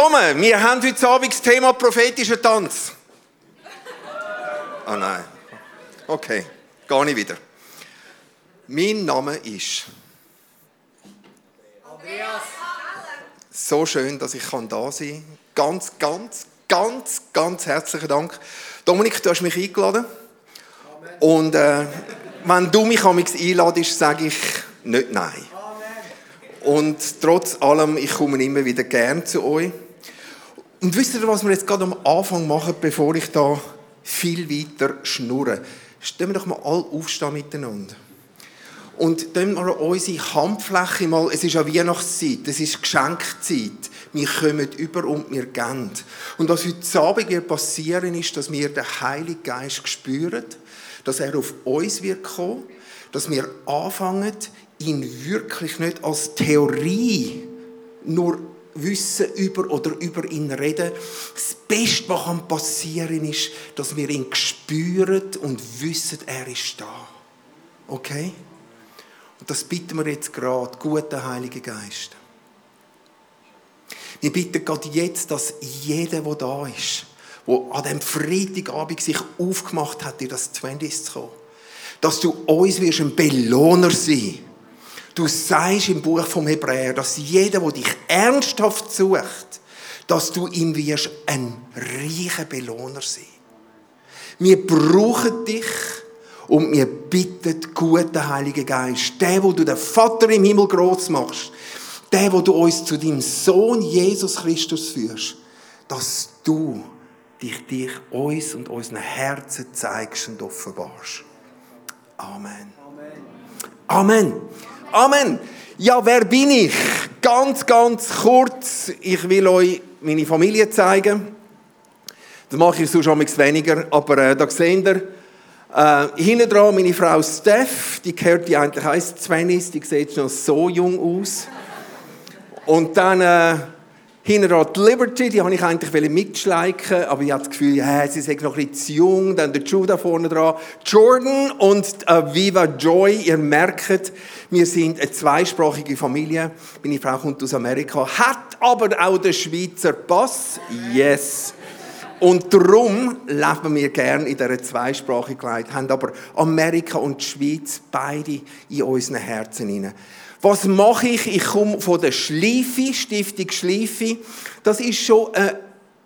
willkommen. Wir haben heute Abend das Thema prophetischer Tanz. Ah oh nein. Okay, gar nicht wieder. Mein Name ist Andreas. So schön, dass ich da sein kann. Ganz, ganz, ganz, ganz herzlichen Dank. Dominik, du hast mich eingeladen. Amen. Und äh, wenn du mich einladest, sage ich nicht nein. Amen. Und trotz allem, ich komme immer wieder gern zu euch. Und wisst ihr, was wir jetzt gerade am Anfang machen, bevor ich da viel weiter schnurre? Stellen wir doch mal alle aufstehen miteinander. Und dann wir unsere Handfläche mal, es ist ja Weihnachtszeit, es ist Geschenkzeit. Wir kommen über und wir gehen. Und was heute Abend passieren ist, dass wir den Heiligen Geist spüren, dass er auf uns wird kommen, dass wir anfangen, ihn wirklich nicht als Theorie nur wissen über oder über ihn reden. Das Beste, was passieren kann, ist, dass wir ihn spüren und wissen, er ist da. Okay? Und das bitten wir jetzt gerade, guter Heiliger Geist. Wir bitten gerade jetzt, dass jeder, der da ist, der an diesem Freitagabend sich aufgemacht hat, in das 20 zu kommen, dass du uns wirst ein Belohner sein Du sagst im Buch vom Hebräer, dass jeder, der dich ernsthaft sucht, dass du ihm wirst ein reicher Belohner sein. Wir brauchen dich und wir bitten, guten Heiligen Geist, der, wo du den Vater im Himmel groß machst, der, wo du uns zu deinem Sohn Jesus Christus führst, dass du dich, dich uns und unseren Herzen zeigst und offenbarst. Amen. Amen. Amen. Ja, wer bin ich? Ganz, ganz kurz. Ich will euch meine Familie zeigen. Das mache ich sonst weniger, aber äh, da seht ihr, äh, hinten dran meine Frau Steph, die gehört die eigentlich heißt 20, die sieht noch so jung aus. Und dann äh, hinten dran die Liberty, die habe ich eigentlich mitschleichen, aber ich habe das Gefühl, ja, sie ist noch ein bisschen zu jung. Dann der Judah vorne dran, Jordan und äh, Viva Joy. Ihr merkt, wir sind eine zweisprachige Familie. Meine Frau kommt aus Amerika, hat aber auch den Schweizer Pass. Yes. Und darum leben wir gerne in dieser Zweisprachigkeit, haben aber Amerika und die Schweiz beide in unseren Herzen hinein. Was mache ich? Ich komme von der Schleife, Stiftung Schleife. Das ist schon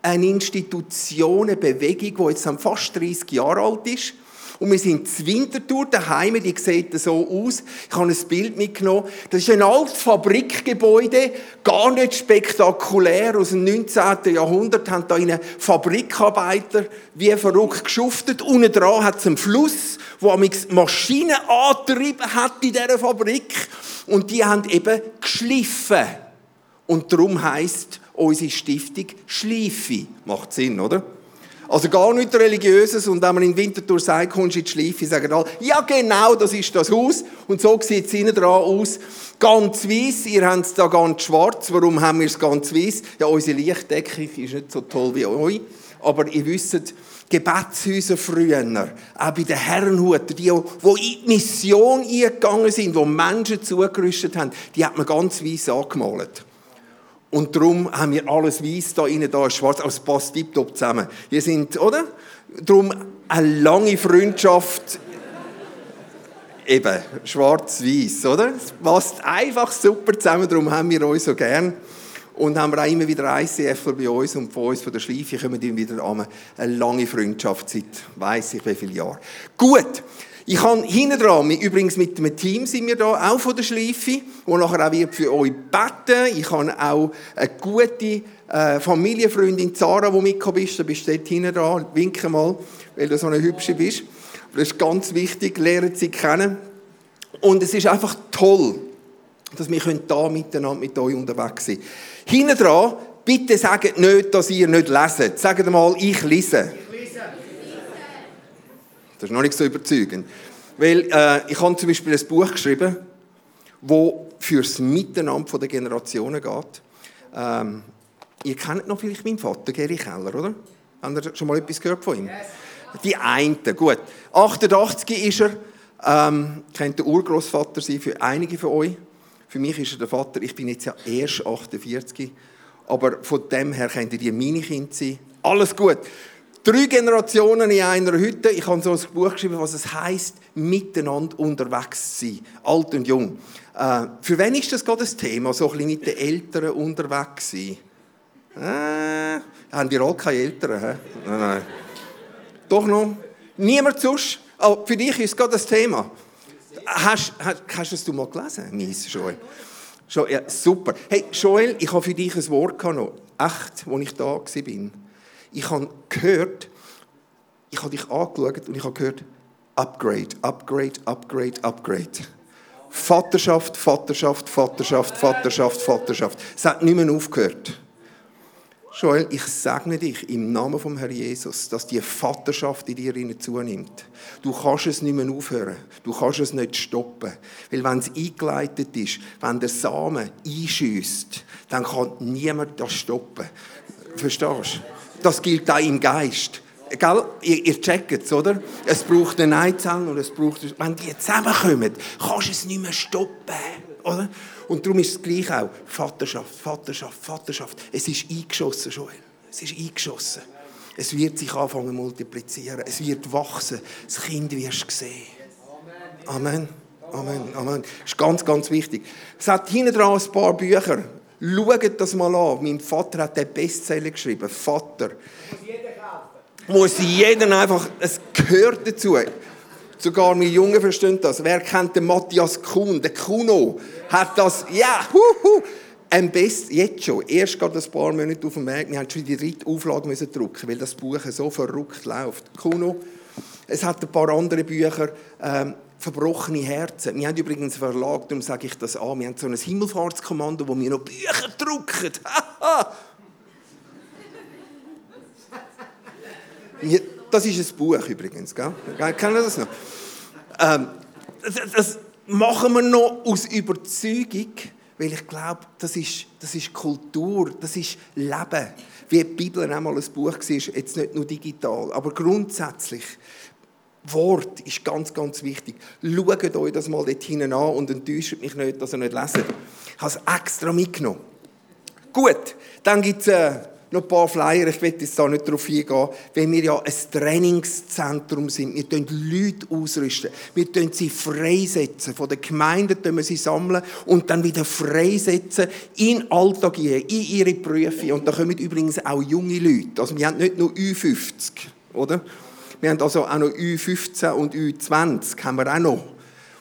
eine Institution, eine Bewegung, die jetzt fast 30 Jahre alt ist. Und wir sind zur Wintertour daheim, die sieht so aus. Ich habe ein Bild mitgenommen. Das ist ein altes Fabrikgebäude, gar nicht spektakulär. Aus dem 19. Jahrhundert haben da eine Fabrikarbeiter wie verrückt geschuftet. Unten dran hat es einen Fluss, wo Maschinen angetrieben hat in dieser Fabrik. Und die haben eben geschliffen. Und darum heisst unsere Stiftung Schleife. Macht Sinn, oder? Also gar nichts Religiöses. Und wenn man in Winterthur sagt, kommst du in die Schleife, sagen alle, ja genau, das ist das Haus. Und so sieht es innen dran aus. Ganz weiß. Ihr habt es da ganz schwarz. Warum haben wir es ganz weiß? Ja, unsere Lichtdeckung ist nicht so toll wie euch. Aber ihr wisst, Gebetshäuser früher, auch bei den Herrenhutern, die, die in die Mission eingegangen sind, wo Menschen zugerüstet haben, die hat man ganz weiß angemalt. Und darum haben wir alles weiß da innen, da ist schwarz, aber es passt tiptop zusammen. Wir sind, oder? Darum eine lange Freundschaft. Eben, schwarz-weiß, oder? Es passt einfach super zusammen, darum haben wir uns so gern. Und haben wir auch immer wieder ICFler bei uns und von uns von der Schleife kommen immer wieder an. Eine lange Freundschaft seit, weiss ich wie viele Jahren. Gut. Ich habe hinten dran, übrigens mit einem Team sind wir da, auch von der Schleife, wo nachher auch wird für euch beten. Ich habe auch eine gute äh, Familienfreundin Zara, die mitgekommen ist. Du bist dort hinten dran. Winke mal, weil du so eine hübsche bist. Das ist ganz wichtig, lernen sie kennen. Und es ist einfach toll, dass wir da miteinander mit euch unterwegs sind. Hinten dran, bitte sagt nicht, dass ihr nicht leset. Sagt mal, ich lese. Das ist noch nicht so überzeugend. Weil äh, ich habe zum Beispiel ein Buch geschrieben, wo fürs Miteinander der Generationen geht. Ähm, ihr kennt noch vielleicht meinen Vater, Gary Keller, oder? Habt ihr schon mal etwas gehört von ihm? Die einen, gut. 88 ist er. Ähm, kennt der Urgroßvater sein für einige von euch. Für mich ist er der Vater. Ich bin jetzt ja erst 48. Aber von dem her kennt ihr die meine Kinder sein. Alles gut. Drei Generationen in einer Hütte. Ich habe so ein Buch geschrieben, was es heißt, miteinander unterwegs zu sein. Alt und jung. Äh, für wen ist das gerade das Thema? So ein bisschen mit den Eltern unterwegs sein? Äh, haben die alle keine Eltern? He? Nein, nein. Doch noch? Niemand sonst? Oh, für dich ist es gerade das Thema. Hast, hast, hast du es mal gelesen, Mies, Joel? Joel ja, super. Hey, Joel, ich habe für dich ein Wort noch. Echt, als ich da war. Ich habe gehört, ich habe dich angeschaut und ich habe gehört, Upgrade, Upgrade, Upgrade, Upgrade. Vaterschaft, Vaterschaft, Vaterschaft, Vaterschaft, Vaterschaft. Es hat nicht mehr aufgehört. Joel, ich segne dich im Namen vom Herrn Jesus, dass die Vaterschaft in dir zunimmt. Du kannst es nicht mehr aufhören. Du kannst es nicht stoppen. Weil wenn es eingeleitet ist, wenn der Samen einschießt, dann kann niemand das stoppen. Verstehst du? Das gilt auch im Geist. Gell? Ihr, ihr checkt es, oder? Es braucht eine Eizelle und es braucht... Wenn die zusammenkommen, kannst du es nicht mehr stoppen. Oder? Und darum ist es gleich auch Vaterschaft, Vaterschaft, Vaterschaft. Es ist eingeschossen, Joel. Es ist eingeschossen. Es wird sich anfangen zu multiplizieren. Es wird wachsen. Das Kind wirst du sehen. Amen. Amen. Amen. Das ist ganz, ganz wichtig. Es hat hinten dran ein paar Bücher. Schaut das mal an. Mein Vater hat den Bestseller geschrieben. Vater. Muss jeder einfach, es gehört dazu. Sogar wir Jungen verstehen das. Wer kennt den Matthias Kuhn, den Kuno? Hat das, ja, huhu. Am besten, jetzt schon, erst gerade ein paar Monate auf dem Weg, wir haben schon die dritte Auflage müssen drucken, weil das Buch so verrückt läuft. Kuno. Es hat ein paar andere Bücher, ähm, verbrochene Herzen. Wir haben übrigens einen Verlag, darum sage ich das an. Wir haben so ein Himmelfahrtskommando, wo wir noch Bücher drucken. Das ist ein Buch übrigens, gell? Kennen das noch? Ähm, das, das, machen wir noch aus Überzeugung, weil ich glaube, das ist, das ist Kultur, das ist Leben. Wie die Bibel einmal ein Buch war, jetzt nicht nur digital, aber grundsätzlich. Wort ist ganz, ganz wichtig. Schaut euch das mal dort hinten an und enttäuscht mich nicht, dass ihr nicht lesen. Ich habe es extra mitgenommen. Gut, dann gibt es äh, noch ein paar Flyer, ich will jetzt da nicht darauf eingehen, weil wir ja ein Trainingszentrum sind. Wir tun Leute ausrüsten. Wir tun sie freisetzen. Von den Gemeinden tun wir sie sammeln und dann wieder freisetzen in den Alltag in ihre Berufe. Und da kommen übrigens auch junge Leute. Also wir haben nicht nur Ü50, oder? Wir haben also auch noch Ü15 und Ü20 haben wir auch noch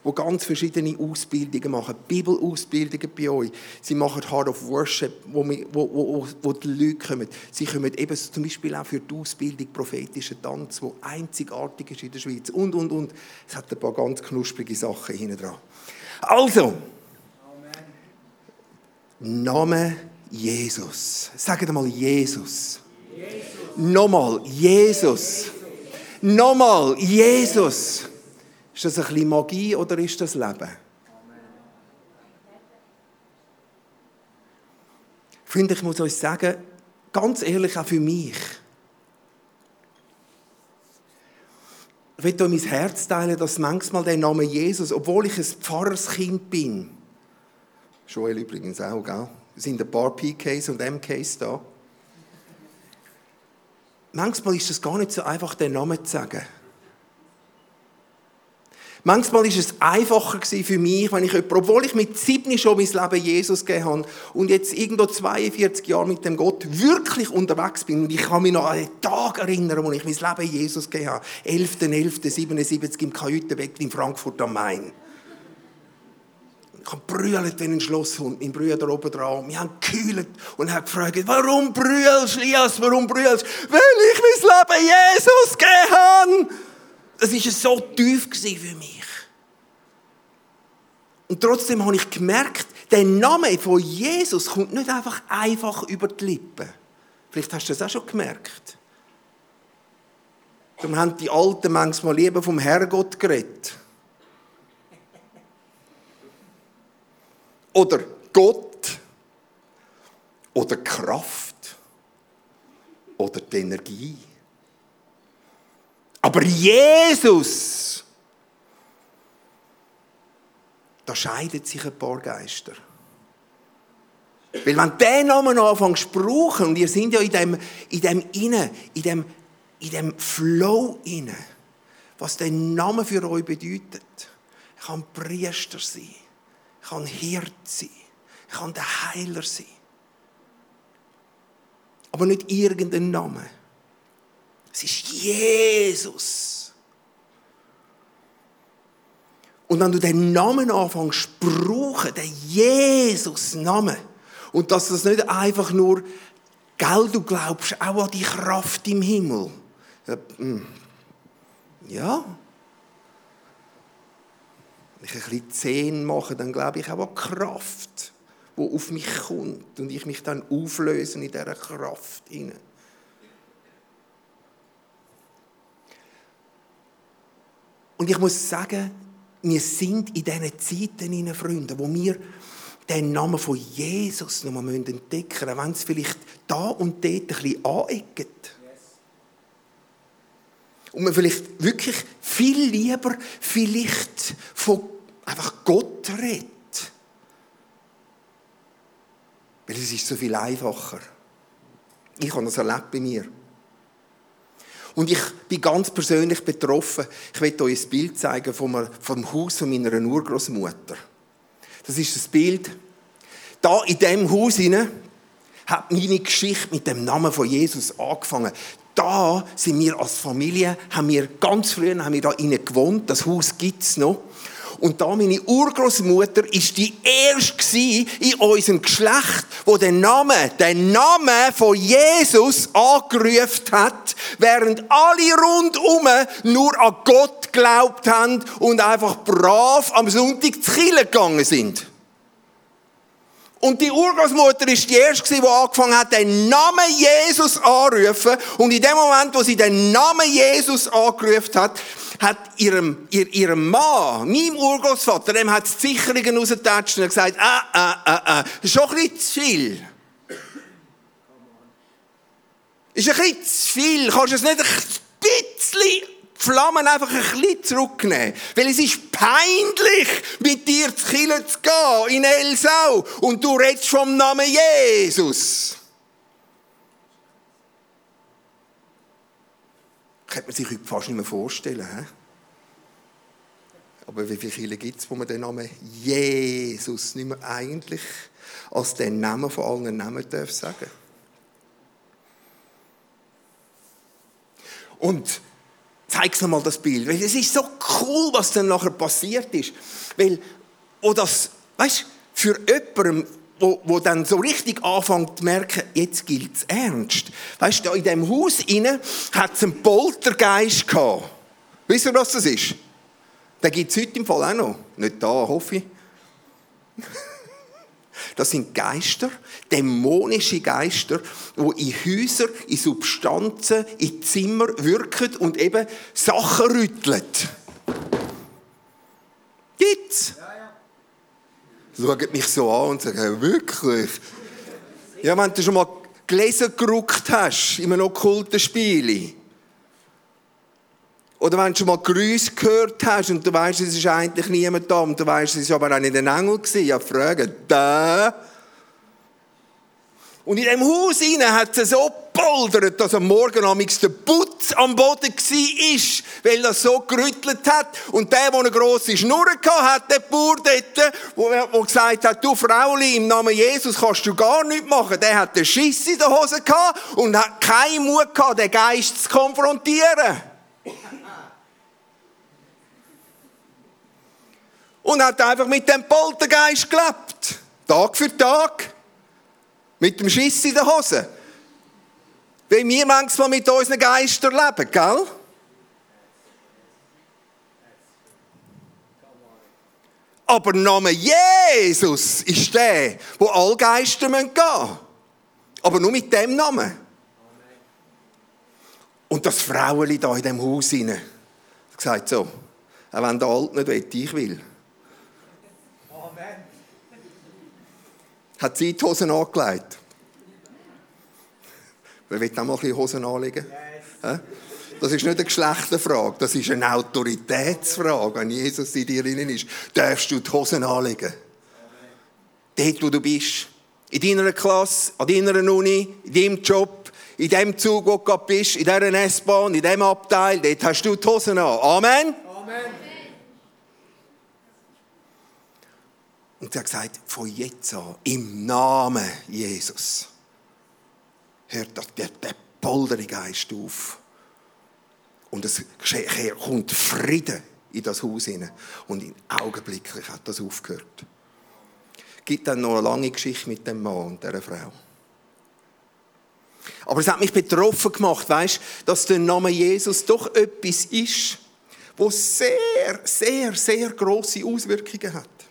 die ganz verschiedene Ausbildungen machen. Bibelausbildungen bei euch. Sie machen Heart of Worship, wo, wo, wo, wo die Leute kommen. Sie kommen eben zum Beispiel auch für die Ausbildung prophetischer Tanz, wo einzigartig ist in der Schweiz. Und, und, und. Es hat ein paar ganz knusprige Sachen hinten dran. Also, Amen. Name Jesus. Sagt mal Jesus. Jesus. Nochmal, Jesus. Jesus. Nochmal, Jesus. Ist das ein bisschen Magie oder ist das Leben? Ich finde, ich muss euch sagen, ganz ehrlich auch für mich. Ich will euch mein Herz teilen, dass manchmal der Name Jesus, obwohl ich ein Pfarrerskind bin, Joel übrigens auch, gell? Es sind ein paar PKs und MKs da. Manchmal ist es gar nicht so einfach, den Namen zu sagen. Manchmal ist es einfacher für mich, wenn ich obwohl ich mit sieben schon mein Leben Jesus gegeben habe und jetzt irgendwo 42 Jahre mit dem Gott wirklich unterwegs bin und ich kann mich noch an den Tag erinnern, wo ich mein Leben Jesus gegeben habe. 11.11.77 im Kajütenbett in Frankfurt am Main. Ich habe brüllt wie ein Schlosshund, mein Bruder oben dran. Wir haben gekühlt und haben gefragt, warum brüllst Lias, warum brüllst? Weil ich mein Leben Jesus gegeben habe. Das war so tief für mich. Und trotzdem habe ich gemerkt, der Name von Jesus kommt nicht einfach einfach über die Lippen. Vielleicht hast du das auch schon gemerkt. Darum haben die Alten manchmal lieber vom Herrgott geredet. Oder Gott. Oder Kraft. Oder die Energie. Aber Jesus, da scheiden sich ein paar Geister. Weil wenn du diesen Namen anfängst zu brauchen, und ihr seid ja in dem, in dem Inne, in dem, in dem Flow inne, was der Name für euch bedeutet. Ich kann Priester sein. Ich kann Hirt sein. Ich kann der Heiler sein. Aber nicht irgendein Name. Es ist Jesus. Und wenn du den Namen anfängst zu brauchen, den Jesus-Namen, und dass das nicht einfach nur, gell, du glaubst auch an die Kraft im Himmel. Hm. Ja. Wenn ich ein bisschen Zehn mache, dann glaube ich auch an Kraft, die auf mich kommt und ich mich dann auflöse in dieser Kraft hinein. Und ich muss sagen, wir sind in diesen Zeiten, Freunde, wo wir den Namen von Jesus noch mal entdecken müssen, wenn es vielleicht da und dort ein bisschen aneckt. Und man vielleicht wirklich viel lieber vielleicht von einfach Gott redet. Weil es ist so viel einfacher. Ich habe das erlebt bei mir. Und ich bin ganz persönlich betroffen. Ich werde euch ein Bild zeigen vom, vom Haus von meiner Urgroßmutter. Das ist das Bild. Da in diesem Haus hat meine Geschichte mit dem Namen von Jesus angefangen. Da sind wir als Familie, haben wir ganz früh haben wir da gewohnt. Das Haus gibt es noch. Und da meine Urgroßmutter ist die erste in unserem Geschlecht, wo den Namen, den Namen von Jesus angerufen hat, während alle rundum nur an Gott geglaubt haben und einfach brav am Sonntag zu Kirche gegangen sind. Und die Urgroßmutter ist die erste, die angefangen hat, den Namen Jesus anzurufen. Und in dem Moment, wo sie den Namen Jesus angerufen hat, hat ihrem, ihr, ihrem Mann, meinem Urgroßvater, dem hat die Sicherungen rausgetatscht und gesagt, ah, ah, ah, ah, das ist schon ein bisschen zu viel. Ist ein bisschen zu viel. Kannst du es nicht ein bisschen Flammen einfach ein bisschen zurücknehmen. Weil es ist peinlich, mit dir zu Kille zu gehen, in Elsau, und du redest vom Namen Jesus. Könnte man sich heute fast nicht mehr vorstellen. He? Aber wie viele Kirchen gibt es, wo man den Namen Jesus nicht mehr eigentlich als den Namen von allen Namen darf sagen Und noch mal das Bild, weil es ist so cool, was dann nachher passiert ist, weil wo das, weißt, für jemanden, wo, wo dann so richtig anfängt zu merken, jetzt gilt's ernst. Weißt du, in dem Haus inne hat es einen Poltergeist gehabt. Wisst ihr, was das ist? Den gibt es heute im Fall auch noch. Nicht da, hoffe ich. Das sind Geister, dämonische Geister, die in Häuser, in Substanzen, in Zimmer wirken und eben Sachen rütteln. Gibt's? Schaut mich so an und sagen, wirklich? Ja, wenn du schon mal gelesen geruckt hast in einem okkulten Spiel. Oder wenn du schon mal Grüße gehört hast und du weißt, es ist eigentlich niemand da und du weißt, es war aber auch nicht ein Engel gewesen, ja, fragen, da. Und in dem Haus hinein hat es so gepoldert, dass am Morgen amix der Putz am Boden war, weil das so gerüttelt hat. Und der, der eine grosse Schnur hatte, hat der Bauer dort, der gesagt hat, du Frauli, im Namen Jesus kannst du gar nichts machen. Der hat den Schiss in der Hose gehabt und hat keinen Mut gehabt, den Geist zu konfrontieren. und hat einfach mit dem Poltergeist gelebt. Tag für Tag. Mit dem Schiss in der Hose. Wie wir manchmal mit unseren Geistern leben, gell? Aber der Name Jesus ist der, wo alle Geister gehen müssen. Aber nur mit dem Namen. Und das Fraueli da in dem Haus hinein, sagt so, auch wenn der Alt nicht will, ich will. Hat sie die Hosen angelegt. Wer will auch mal ein bisschen Hosen anlegen? Yes. Das ist nicht eine Geschlechterfrage, das ist eine Autoritätsfrage. Wenn Jesus in dir drin ist, darfst du die Hosen anlegen. Dort, wo du bist. In deiner Klasse, an deiner Uni, in deinem Job, in dem Zug, wo du gerade bist, in dieser S-Bahn, in diesem Abteil, dort hast du die Hosen an. Amen? Amen. Und sie hat gesagt, von jetzt an, im Namen Jesus, hört der, der poldere Geist auf. Und es kommt Frieden in das Haus hinein. Und in augenblicklich hat das aufgehört. Es gibt dann noch eine lange Geschichte mit dem Mann und dieser Frau. Aber es hat mich betroffen gemacht, weißt, dass der Name Jesus doch etwas ist, wo sehr, sehr, sehr große Auswirkungen hat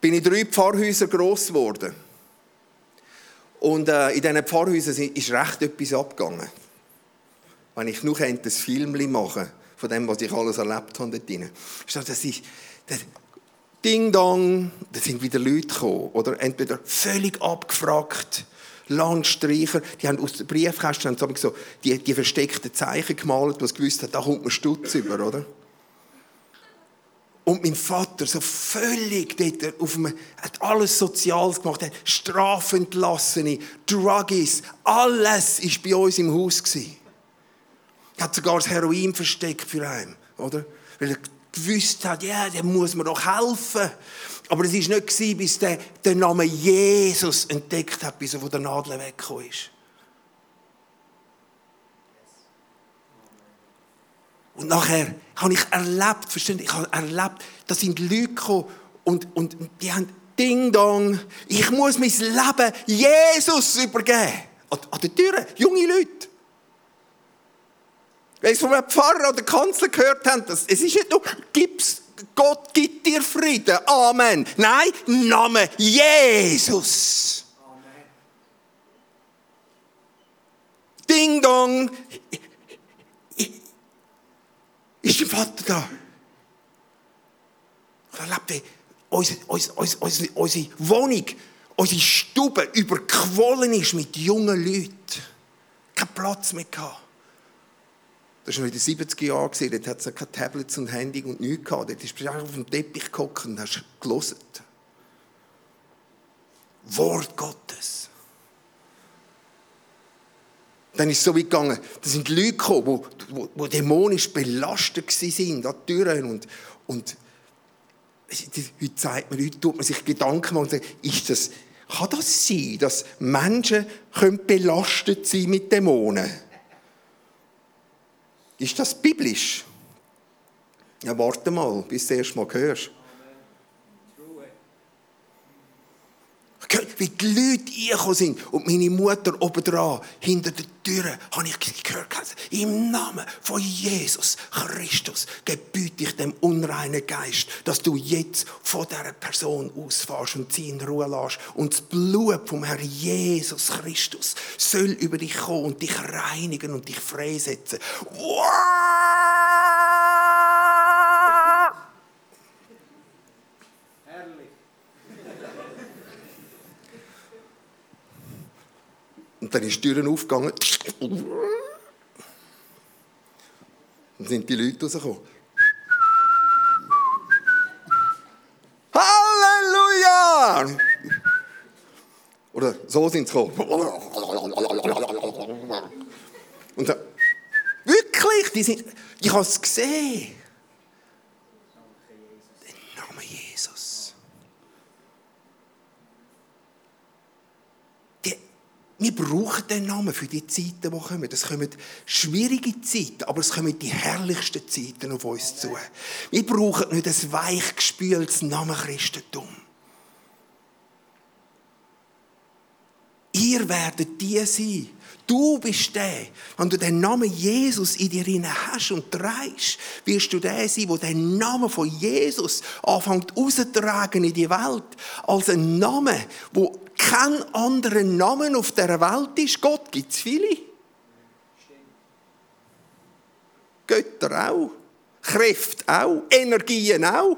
bin in drei Pfarrhäusern gross geworden. Und äh, in diesen Pfarrhäusern ist recht etwas abgegangen. Wenn ich nur ein Film machen von dem, was ich alles erlebt habe dort drin. Das ist der Ding Dong, da sind wieder Leute gekommen. Oder entweder völlig abgefragt, Landstreicher, die haben aus dem Briefkasten so die, die versteckten Zeichen gemalt, was gewusst hat, da kommt man Stutz über, oder? Und mein Vater, so völlig dort auf einem, hat alles Soziales gemacht, Strafentlassene, Druggies, alles war bei uns im Haus. Er hat sogar das Heroin versteckt für einen, oder? Weil er gewusst hat, ja, dem muss man doch helfen. Aber es war nicht, bis der den Namen Jesus entdeckt hat, bis er von der Nadel weggekommen ist. Und nachher habe ich erlebt, verstehen ich habe erlebt, da sind Leute gekommen und, und die haben Ding Dong, ich muss mein Leben Jesus übergeben. An, an der Tür, junge Leute. Wenn Sie von einem Pfarrer oder Kanzler gehört haben, das, es ist nicht nur, gib's, Gott gibt dir Frieden. Amen. Nein, Name Jesus. Amen. Ding Dong, ist dein Vater da? Ich erlebe, wie unsere, unsere, unsere, unsere Wohnung, unsere Stube überquollen ist mit jungen Leuten. Kein Platz mehr gehabt. Das war noch in den 70er Jahren, dort hat es keine Tablets und Handy und nichts gehabt. Dort bist du auf dem Teppich geguckt und hast gelesen. Wort Gottes. Dann ist es so weit gegangen, da sind Leute gekommen, die, dämonisch belastet waren an Türen und, und heute sagt man, heute tut man sich Gedanken und sagt, ist das, kann das sein, dass Menschen können belastet sein mit Dämonen? Ist das biblisch? Ja, warte mal, bis du das erste Mal hörst. Wie die Leute reingekommen sind. Und meine Mutter oben dran, hinter der Tür, habe ich gehört, im Namen von Jesus Christus gebiete ich dem unreinen Geist, dass du jetzt von dieser Person ausfährst und sie in Ruhe lässt. Und das Blut vom Herrn Jesus Christus soll über dich kommen und dich reinigen und dich freisetzen. Wow! Und dann ist die Tür aufgegangen. Dann sind die Leute rausgekommen. Halleluja! Oder so sind sie gekommen. Und dann, wirklich, die sind, ich habe es gesehen. Brauchen den Namen für die Zeiten, die kommen. Es kommen schwierige Zeiten, aber es kommen die herrlichsten Zeiten auf uns zu. Wir brauchen nicht ein weichgespültes Namen Christentum. Ihr werdet die sein. Du bist der. Wenn du den Namen Jesus in dir hast und trägst, wirst du der sein, der den Namen von Jesus anfängt auszutragen in die Welt. Als ein Name, wo kein anderer Name auf der Welt ist. Gott gibt es viele. Götter auch. Kräfte auch. Energien auch.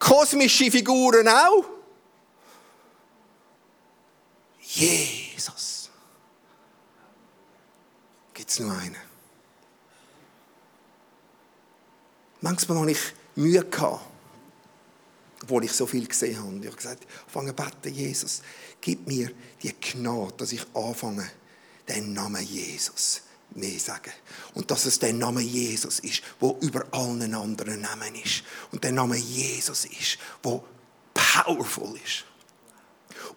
Kosmische Figuren auch. Jesus. Gibt es nur einen. Manchmal habe ich Mühe gehabt, obwohl ich so viel gesehen habe. Ich habe gesagt, fange beten, Jesus, gib mir die Gnade, dass ich anfange, den Namen Jesus mehr sagen. Und dass es der Name Jesus ist, wo über allen anderen Namen ist. Und der Name Jesus ist, wo powerful ist.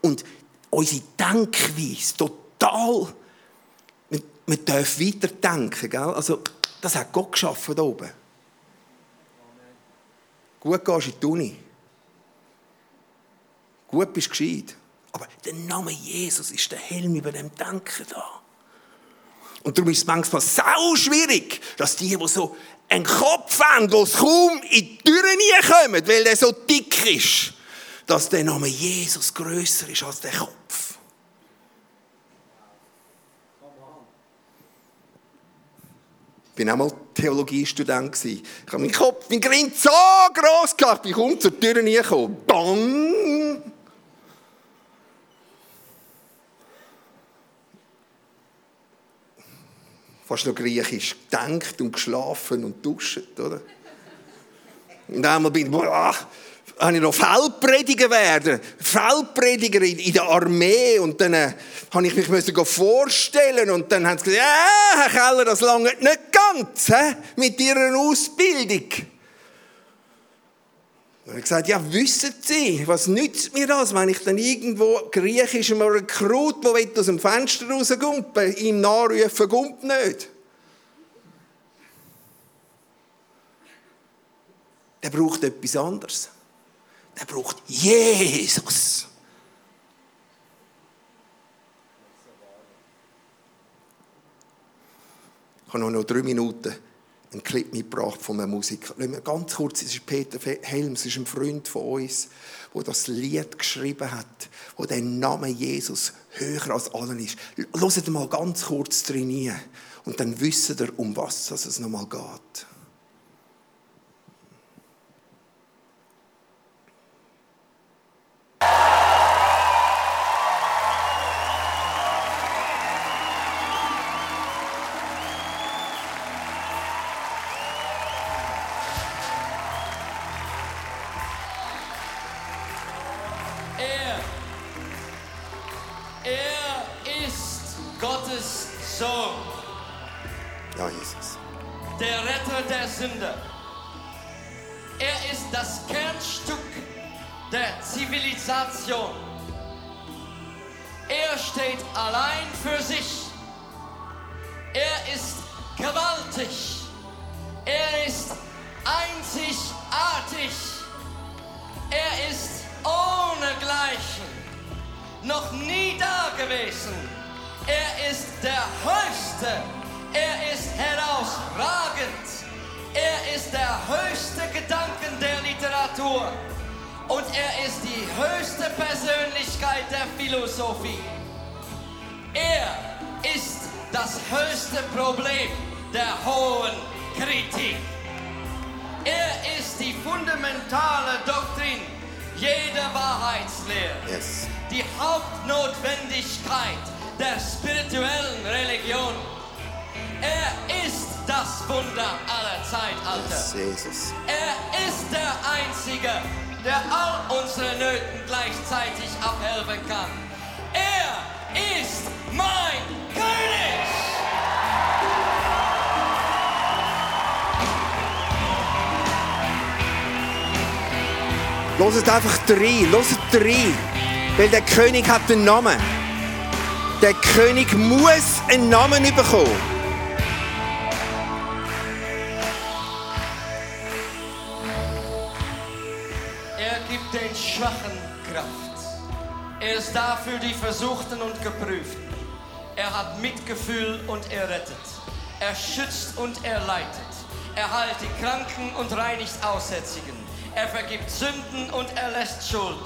Und unsere Denkweise total, man, darf weiterdenken, gell? Also, das hat Gott geschaffen da oben. Gut gehst in die Uni. Gut bist gescheit. Aber der Name Jesus ist der Helm über dem Denken da. Und darum ist es manchmal sau schwierig, dass die, die so einen Kopf haben, die kaum in die Türen kommen, weil der so dick ist, dass der Name Jesus größer ist als der Kopf. Ich war auch mal Theologiestudent. Ich habe meinen Kopf, mein Grind so groß gehabt, ich komme zur Tür gekommen. Bang! Fast noch griechisch gedenkt und geschlafen und duscht, oder? Und einmal bin ich, boah, habe ich noch Feldprediger werden. Feldprediger in, der Armee. Und dann äh, habe ich mich müssen vorstellen. Und dann haben sie gesagt, ja, Herr Keller, das lange nicht ganz he, mit Ihrer Ausbildung. Und ich gesagt, ja, wissen Sie, was nützt mir das, wenn ich dann irgendwo griechischem Rekrut, der aus dem Fenster rausgumpen, ihm nachrufen, gumpt nicht. Der braucht etwas anderes. Der braucht Jesus. Ich habe noch drei Minuten einen Clip mitgebracht von einem Musiker. Ganz kurz, es ist Peter Helms, ist ein Freund von uns, der das Lied geschrieben hat, wo der Name Jesus höher als allen ist. Hört mal ganz kurz drin und dann wisst ihr, um was es nochmal geht. der Wahrheitslehre, yes. die Hauptnotwendigkeit der spirituellen Religion. Er ist das Wunder aller Zeitalter. Yes, er ist der Einzige, der all unsere Nöten gleichzeitig abhelfen kann. Er ist mein Loset einfach rein, loset rein. Weil der König hat einen Namen. Der König muss einen Namen bekommen. Er gibt den Schwachen Kraft. Er ist da für die Versuchten und Geprüften. Er hat Mitgefühl und er rettet. Er schützt und er leitet. Er heilt die Kranken und reinigt Aussätzigen. Er vergibt Sünden und er lässt Schuld.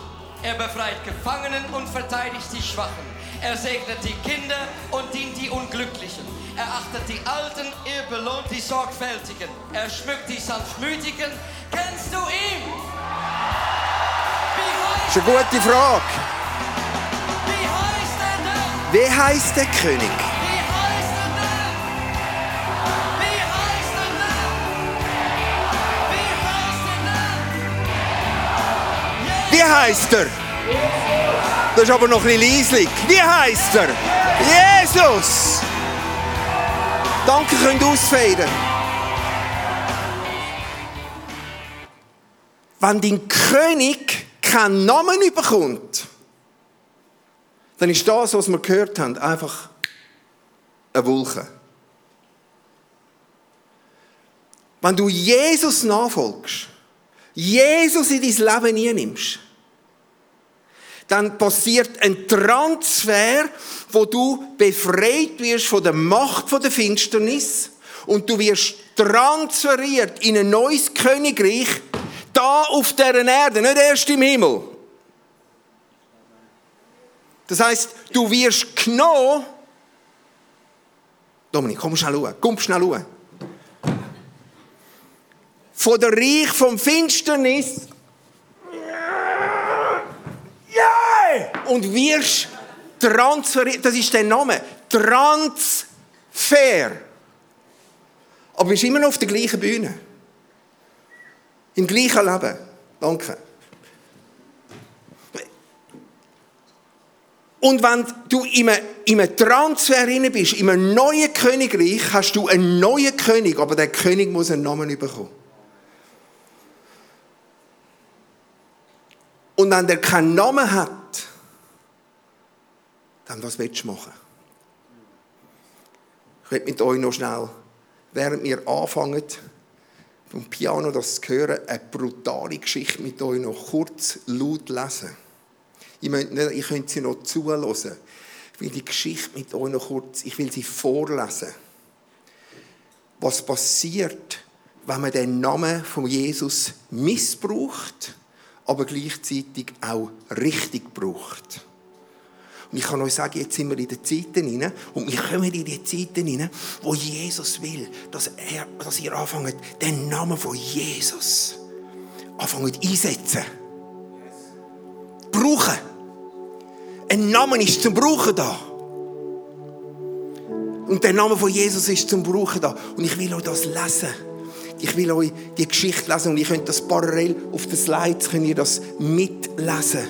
Er befreit Gefangenen und verteidigt die Schwachen. Er segnet die Kinder und dient die Unglücklichen. Er achtet die Alten, er belohnt die Sorgfältigen. Er schmückt die Sanftmütigen. Kennst du ihn? Das ist eine gute Frage. Wie heißt er denn? Wie heißt der König? Wie heißt er? Das ist aber noch ein leislich. Wie heißt er? Jesus! Danke, könnt ausfeiern. Wenn dein König keinen Namen bekommt, dann ist das, was wir gehört haben, einfach eine Wolke. Wenn du Jesus nachfolgst, Jesus in dein Leben nimmst, dann passiert ein Transfer, wo du befreit wirst von der Macht der Finsternis und du wirst transferiert in ein neues Königreich, da auf der Erde, nicht erst im Himmel. Das heißt, du wirst genommen. Dominik, komm schnell schauen. Komm schnell schauen. Von der Reich vom Finsternis. Und wirst transferiert. Das ist der Name. Transfer. Aber du bist immer noch auf der gleichen Bühne. Im gleichen Leben. Danke. Und wenn du in einem, in einem Transfer bist, in einem neuen Königreich, hast du einen neuen König, aber der König muss einen Namen bekommen. Und wenn der keinen Namen hat, dann was willst du machen? Ich will mit euch noch schnell, während wir anfangen, vom Piano das zu hören, eine brutale Geschichte mit euch noch kurz laut lesen. Ich, möchte, ich sie noch zuhören. Ich will die Geschichte mit euch noch kurz, ich will sie vorlesen. Was passiert, wenn man den Namen von Jesus missbraucht, aber gleichzeitig auch richtig braucht? Ich kann euch sagen, jetzt sind wir in den Zeiten hinein und wir kommen in die Zeiten hinein, wo Jesus will, dass, er, dass ihr anfangt, den Namen von Jesus anfangt einsetzen. Brauchen. Ein Name ist zum Brauchen da. Und der Name von Jesus ist zum Brauchen da. Und ich will euch das lesen. Ich will euch die Geschichte lesen und ihr könnt das parallel auf den Slides könnt ihr das mitlesen.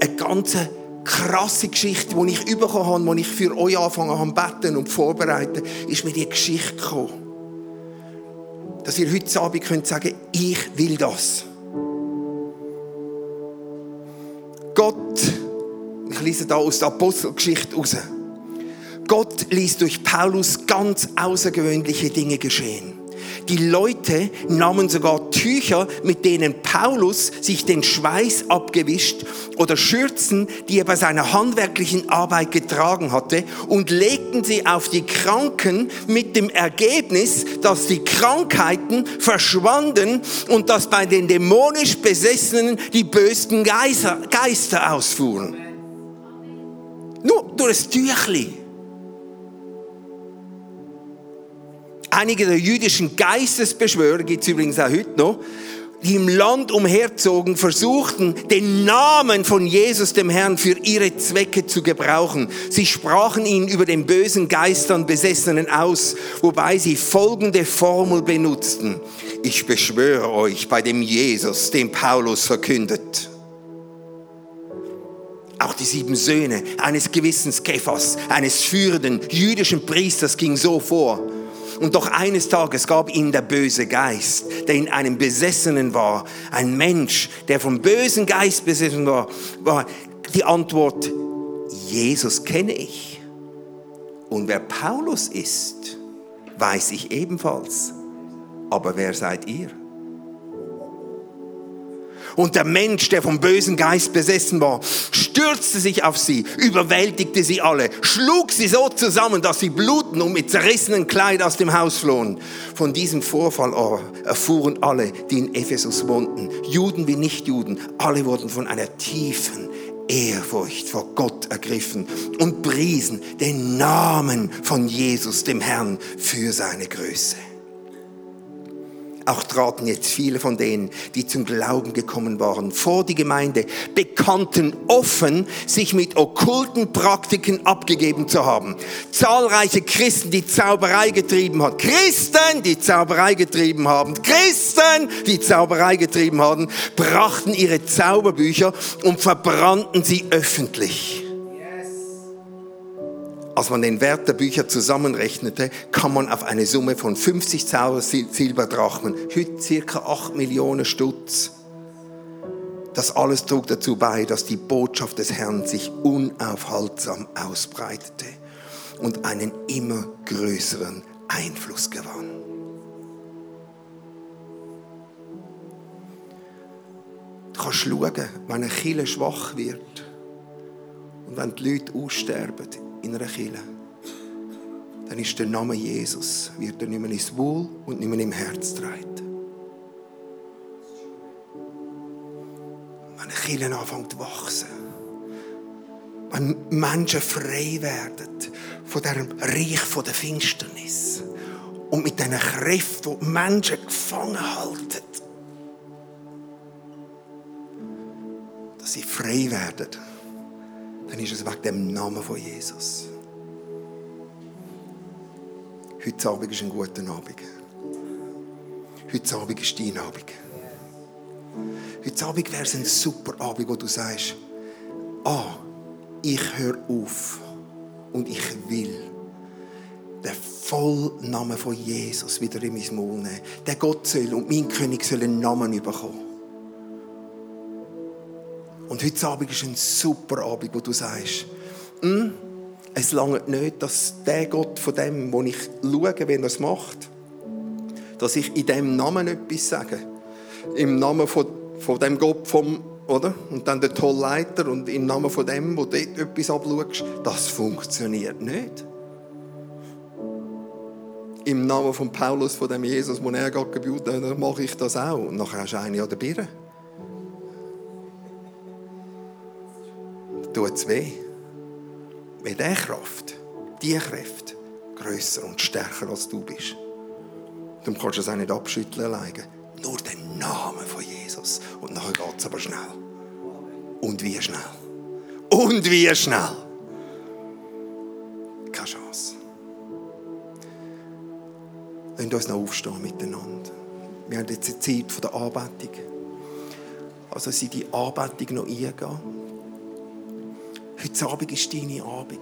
Eine ganze krasse Geschichte, die ich bekommen habe, die ich für euch angefangen habe beten und vorbereiten, ist mir die Geschichte gekommen. Dass ihr heute Abend könnt sagen, ich will das. Gott, ich lese da aus der Apostelgeschichte raus. Gott ließ durch Paulus ganz außergewöhnliche Dinge geschehen. Die Leute nahmen sogar Tücher, mit denen Paulus sich den Schweiß abgewischt oder Schürzen, die er bei seiner handwerklichen Arbeit getragen hatte, und legten sie auf die Kranken mit dem Ergebnis, dass die Krankheiten verschwanden und dass bei den dämonisch Besessenen die bösen Geister, Geister ausfuhren. Nur durch das Tüchli. Einige der jüdischen Geistesbeschwörer, gibt es übrigens auch heute noch, die im Land umherzogen, versuchten, den Namen von Jesus, dem Herrn, für ihre Zwecke zu gebrauchen. Sie sprachen ihn über den bösen Geistern Besessenen aus, wobei sie folgende Formel benutzten. Ich beschwöre euch bei dem Jesus, den Paulus verkündet. Auch die sieben Söhne eines gewissen Kephas, eines führenden jüdischen Priesters, ging so vor. Und doch eines Tages gab ihn der böse Geist, der in einem Besessenen war, ein Mensch, der vom bösen Geist besessen war, war die Antwort, Jesus kenne ich. Und wer Paulus ist, weiß ich ebenfalls. Aber wer seid ihr? Und der Mensch, der vom bösen Geist besessen war, stürzte sich auf sie, überwältigte sie alle, schlug sie so zusammen, dass sie bluten und mit zerrissenen Kleid aus dem Haus flohen. Von diesem Vorfall erfuhren alle, die in Ephesus wohnten, Juden wie Nichtjuden, alle wurden von einer tiefen Ehrfurcht vor Gott ergriffen und priesen den Namen von Jesus, dem Herrn, für seine Größe. Auch traten jetzt viele von denen, die zum Glauben gekommen waren, vor die Gemeinde, bekannten offen, sich mit okkulten Praktiken abgegeben zu haben. Zahlreiche Christen, die Zauberei getrieben haben. Christen, die Zauberei getrieben haben. Christen, die Zauberei getrieben haben, brachten ihre Zauberbücher und verbrannten sie öffentlich als man den Wert der Bücher zusammenrechnete, kam man auf eine Summe von 50.000 Silberdrachmen, heute circa 8 Millionen Stutz. Das alles trug dazu bei, dass die Botschaft des Herrn sich unaufhaltsam ausbreitete und einen immer größeren Einfluss gewann. Du kannst schauen, wenn eine Kille schwach wird und wenn die Leute aussterben in einer Kirche, dann ist der Name Jesus, wird er nicht mehr ins Wohl und nicht mehr im Herz getragen. Wenn eine Kirche anfängt zu wachsen, wenn Menschen frei werden von diesem Reich der Finsternis und mit diesen Kräften, die Menschen gefangen halten, dass sie frei werden dann ist es wegen dem Namen von Jesus. Heute Abend ist ein guter Abend. Heute Abend ist dein Abend. Heute Abend wäre es ein super Abend, wo du sagst, ah, ich höre auf und ich will den Vollnamen von Jesus wieder in mein Maul nehmen. Der Gott soll und mein König soll einen Namen bekommen. Und heute Abend ist ein super Abend, wo du sagst, hm, es langt nicht, dass der Gott von dem, wo ich schaue, wenn er es macht, dass ich in dem Namen etwas sage. Im Namen von, von dem Gott vom, oder? Und dann der Tollleiter und im Namen von dem, wo dort etwas abschaust, das funktioniert nicht. Im Namen von Paulus, von dem Jesus, wo er gerade gebildet hat, mache ich das auch. Und nachher du eine an der Birne. Tut es weh. Weil diese Kraft, diese Kraft, grösser und stärker als du bist. Du kannst es auch nicht abschütteln alleine. Nur den Namen von Jesus. Und nachher geht es aber schnell. Und wie schnell. Und wie schnell. Keine Chance. Wenn uns noch aufstehen miteinander. Wir haben jetzt eine Zeit der Anbetung. Also sie die Anbetung noch eingehen. Heute Abend ist deine Abend.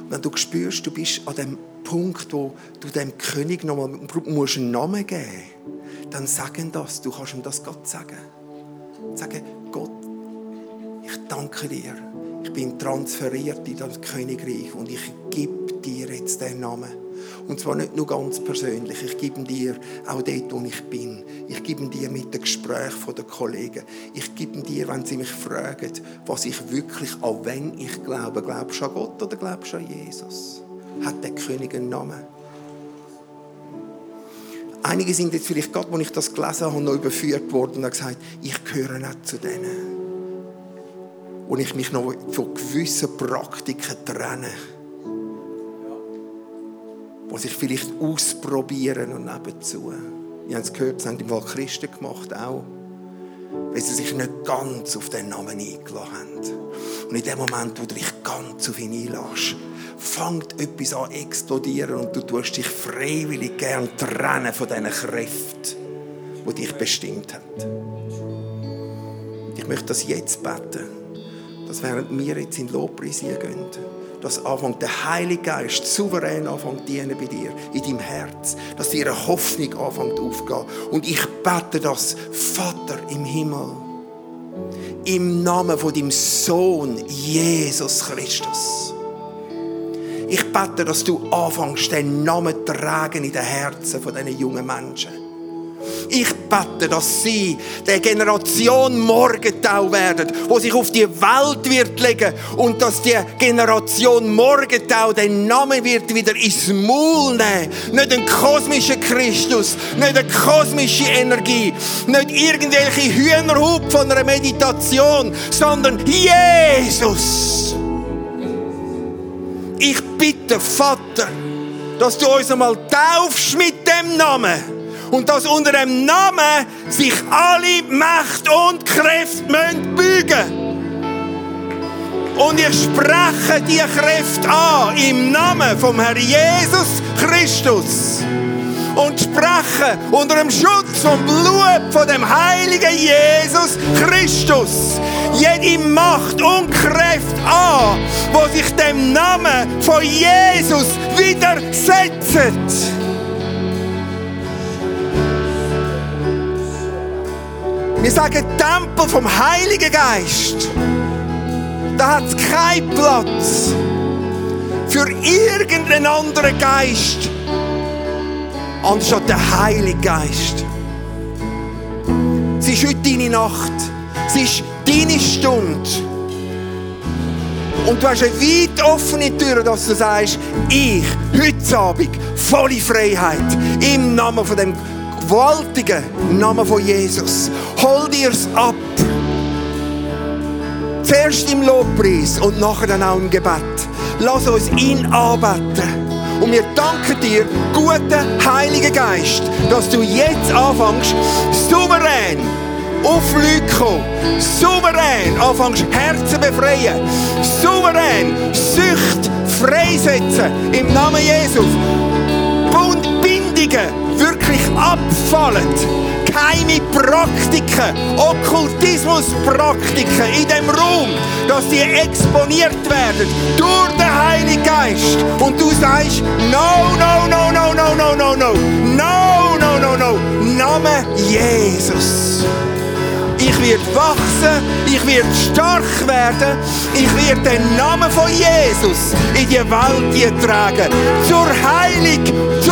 Und wenn du spürst, du bist an dem Punkt, wo du dem König noch mal musst einen Namen geben musst, dann sag ihm das. Du kannst ihm das Gott sagen. Sagen, Gott, ich danke dir. Ich bin transferiert in das Königreich und ich gebe dir jetzt den Namen. Und zwar nicht nur ganz persönlich. Ich gebe dir auch dort, wo ich bin. Ich gebe dir mit dem Gespräch der Kollegen. Ich gebe dir, wenn sie mich fragen, was ich wirklich, an wen ich glaube. Glaubst du an Gott oder glaubst du an Jesus? Hat der König einen Namen? Einige sind jetzt vielleicht gerade, als ich das gelesen habe, noch überführt worden und haben gesagt, ich gehöre nicht zu denen. Und ich mich noch von gewissen Praktiken trenne die sich vielleicht ausprobieren und nebenzu. Ich habe es gehört, das haben die Christen gemacht auch. Weil sie sich nicht ganz auf den Namen eingeladen haben. Und in dem Moment, wo du dich ganz auf ihn einlässt, fängt etwas an explodieren und du tust dich freiwillig gern trennen von diesen Kräften, die dich bestimmt haben. Ich möchte das jetzt beten, dass während wir jetzt in Lobpreis gehen, dass anfängt der Heilige Geist souverän anfängt dienen bei dir, in deinem Herz, dass dir eine Hoffnung anfängt aufzugehen. Und ich bete das, Vater im Himmel, im Namen von deinem Sohn Jesus Christus. Ich bete, dass du anfängst, den Namen zu tragen in den Herzen von diesen jungen Menschen. Ich bete, dass sie der Generation Morgentau werden, wo sich auf die Welt wird legen und dass die Generation Morgentau den Namen wird wieder ins Maul nehmen. Nicht ein kosmischer Christus, nicht eine kosmische Energie, nicht irgendwelche Hühnerhub von einer Meditation, sondern Jesus. Ich bitte, Vater, dass du uns einmal taufst mit dem Namen Und dass unter dem Namen sich alle Mächte und Kräfte müssen beugen und ich spreche die Kräfte an im Namen vom Herrn Jesus Christus und spreche unter dem Schutz vom Blut von dem heiligen Jesus Christus jede Macht und Kraft an, wo sich dem Namen von Jesus widersetzt. Wir sagen Tempel vom Heiligen Geist. Da hat es keinen Platz für irgendeinen anderen Geist anstatt der Heilige Geist. Es ist heute deine Nacht. Es ist deine Stunde. Und du hast eine weit offene Tür, dass du sagst, ich, heute Abend, volle Freiheit, im Namen von dem gewaltigen Namen von Jesus. Hol dir's ab. Zuerst im Lobpreis und nachher dann auch im Gebet. Lass uns ihn anbeten. Und wir danken dir, guter Heiliger Geist, dass du jetzt anfängst, souverän auf Leute kommen, souverän anfängst, Herzen befreien, souverän Sucht freisetzen im Namen Jesus. Bindungen wirklich abfallen geheime Praktiken, Okkultismuspraktiken in dem Raum, dass die exponiert werden durch den Heiligen Geist. Und du sagst, no, no, no, no, no, no, no, no, no, no, no, no, Name Jesus. Ich werde wachsen, ich werde stark werden, ich werde den Namen von Jesus in die Welt tragen. Zur Heilung,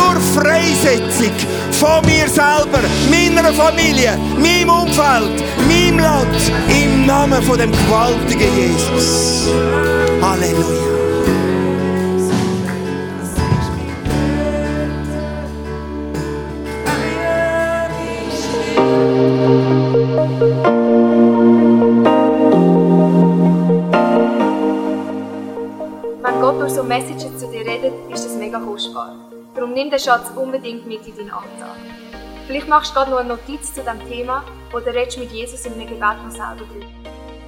zur Freisetzung von mir selber, meiner Familie, meinem Umfeld, meinem Land, im Namen von dem gewaltigen Jesus. Halleluja. Wenn Gott durch so Messages zu dir redet, ist das mega kostbar. Darum nimm den Schatz unbedingt mit in deinen Alltag. Vielleicht machst du gerade noch eine Notiz zu diesem Thema oder redest mit Jesus in einem Gebet noch selber drüber.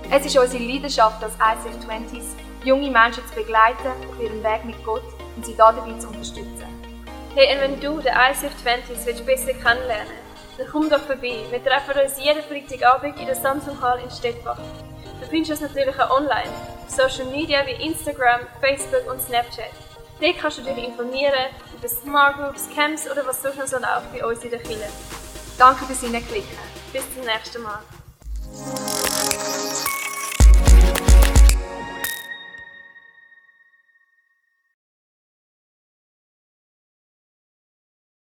Es ist unsere Leidenschaft als ICF 20s, junge Menschen zu begleiten auf ihrem Weg mit Gott und sie dabei zu unterstützen. Hey, und wenn du den ICF 20s willst besser kennenlernen dann komm doch vorbei. Wir treffen uns jeden Freitagabend in der Samsung Hall in Stettbach. Du findest uns natürlich auch online, auf Social Media wie Instagram, Facebook und Snapchat. Dort kannst du dich informieren über Smart Groups, Camps oder was sonst noch so bei uns in der Kirche. Danke fürs Hineinklicken. Bis zum nächsten Mal.